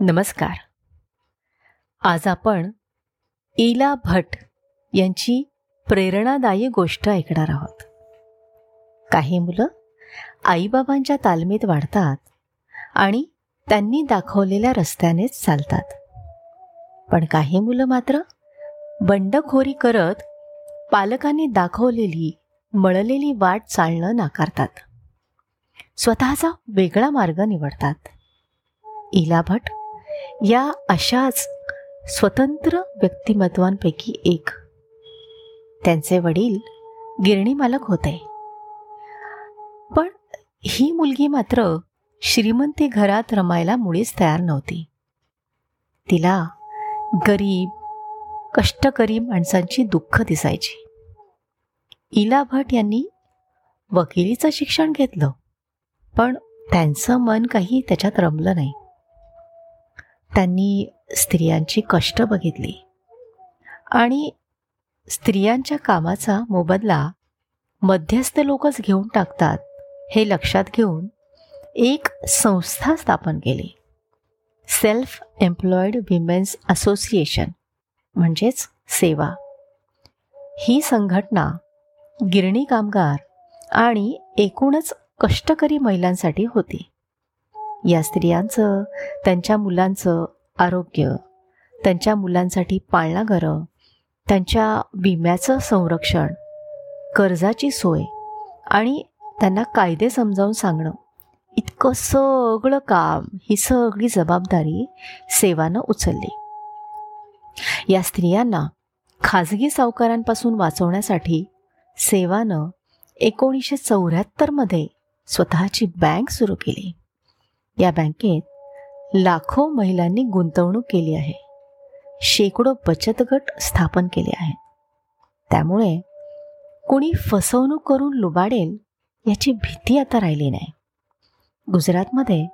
नमस्कार. आज आपण इला भट यांची प्रेरणादायी गोष्ट ऐकणार आहोत. काही मुलं आईबाबांच्या तालमीत वाढतात आणि त्यांनी दाखवलेल्या रस्त्यानेच चालतात. पण काही मुलं मात्र बंडखोरी करत पालकांनी दाखवलेली मळलेली वाट चालणं नाकारतात. स्वतःचा वेगळा मार्ग निवडतात. इला भट या अशाच स्वतंत्र व्यक्तिमत्वांपैकी एक. त्यांचे वडील गिरणी मालक होते. पण ही मुलगी मात्र श्रीमंती घरात रमायला मुळीच तयार नव्हती. तिला गरीब कष्टकरी माणसांची दुःख दिसायची. इला भट यांनी वकिलीचं शिक्षण घेतलं पण त्यांचं मन काही त्याच्यात रमलं नाही. त्यांनी स्त्रियांची कष्ट बघितली. आणि स्त्रियांच्या कामाचा मोबदला मध्यस्थ लोकच घेऊन टाकतात हे लक्षात घेऊन एक संस्था स्थापन केली. सेल्फ एम्प्लॉईड विमेन्स असोसिएशन म्हणजेच सेवा. ही संघटना गिरणी कामगार आणि एकूणच कष्टकरी महिलांसाठी होती. या स्त्रियांचं त्यांच्या मुलांचं आरोग्य त्यांच्या मुलांसाठी पाळणा घरं त्यांच्या विम्याचं संरक्षण कर्जाची सोय आणि त्यांना कायदे समजावून सांगणं. इतकं सगळं काम ही सगळी जबाबदारी सेवानं उचलली. या स्त्रियांना खाजगी सावकारांपासून वाचवण्यासाठी सेवानं एकोणीसशे चौऱ्याहत्तरमध्ये स्वतःची बँक सुरू केली. या बँकेत लाखो महिलांनी गुंतवणूक केली आहे. शेकडो बचत गट स्थापन केले आहेत. त्यामुळे कोणी फसवणूक करून लुबाडेल याची भीती आता राहिली नाही. गुजरातमध्ये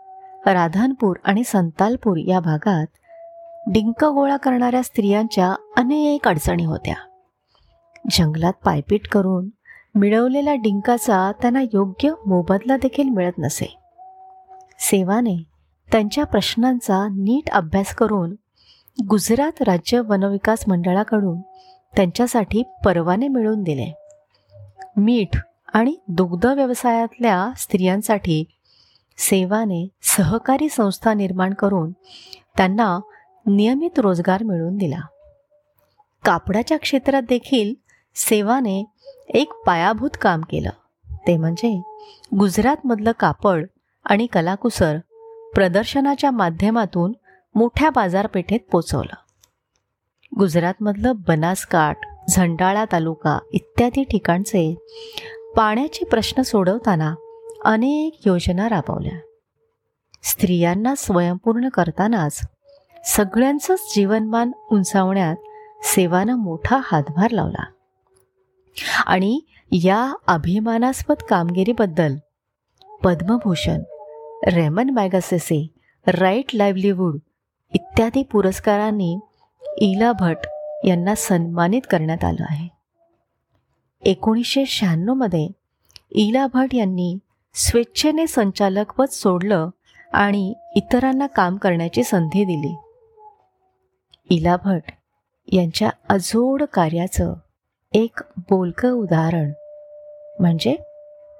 राधनपूर आणि संतालपूर या भागात डिंक गोळा करणाऱ्या स्त्रियांच्या अनेक अडचणी होत्या. जंगलात पायपीट करून मिळवलेल्या डिंकाचा त्यांना योग्य मोबदला देखील मिळत नसे. सेवाने त्यांच्या प्रश्नांचा नीट अभ्यास करून गुजरात राज्य वनविकास मंडळाकडून त्यांच्यासाठी परवाने मिळवून दिले. मीठ आणि दुग्ध व्यवसायातल्या स्त्रियांसाठी सेवाने सहकारी संस्था निर्माण करून त्यांना नियमित रोजगार मिळवून दिला. कापडाच्या क्षेत्रात देखील सेवाने एक पायाभूत काम केलं. ते म्हणजे गुजरातमधलं कापड आणि कलाकुसर प्रदर्शनाच्या माध्यमातून मोठ्या बाजारपेठेत पोचवलं. गुजरातमधलं बनासकाठ झंडाळा तालुका इत्यादी ठिकाणचे पाण्याचे प्रश्न सोडवताना अनेक योजना राबवल्या. स्त्रियांना स्वयंपूर्ण करतानाच सगळ्यांचंच जीवनमान उंचावण्यात सेवानं मोठा हातभार लावला. आणि या अभिमानास्पद कामगिरीबद्दल Padma Bhushan Ramon Magsaysay Right Livelihood इत्यादी पुरस्कारांनी इला भट यांना सन्मानित करण्यात आलं आहे. एकोणीसशे शहाण्णवमध्ये इला भट यांनी स्वेच्छेने संचालकपद सोडलं आणि इतरांना काम करण्याची संधी दिली. इला भट यांच्या अजोड कार्याचं एक बोलकं उदाहरण म्हणजे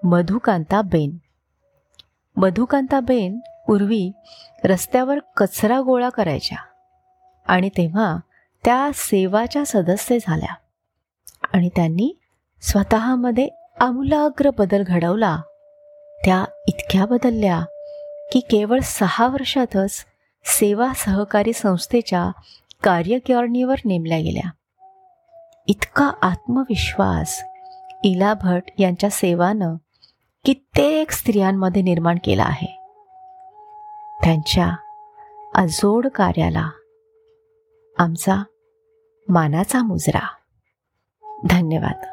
मधुकांताबेन मधुकांताबेन पूर्वी रस्त्यावर कचरा गोळा करायच्या. आणि तेव्हा त्या सेवाच्या सदस्य झाल्या. आणि त्यांनी स्वतःमध्ये आमूलाग्र बदल घडवला. त्या इतक्या बदलल्या की केवळ सहा वर्षातच सेवा सहकारी संस्थेच्या कार्यकारणीवर नेमल्या गेल्या. इतका आत्मविश्वास इला भट यांच्या सेवानं कित्येक स्त्रियांमध्ये निर्माण केला आहे. त्यांच्या अजोड कार्याला आमचा मानाचा मुजरा. धन्यवाद.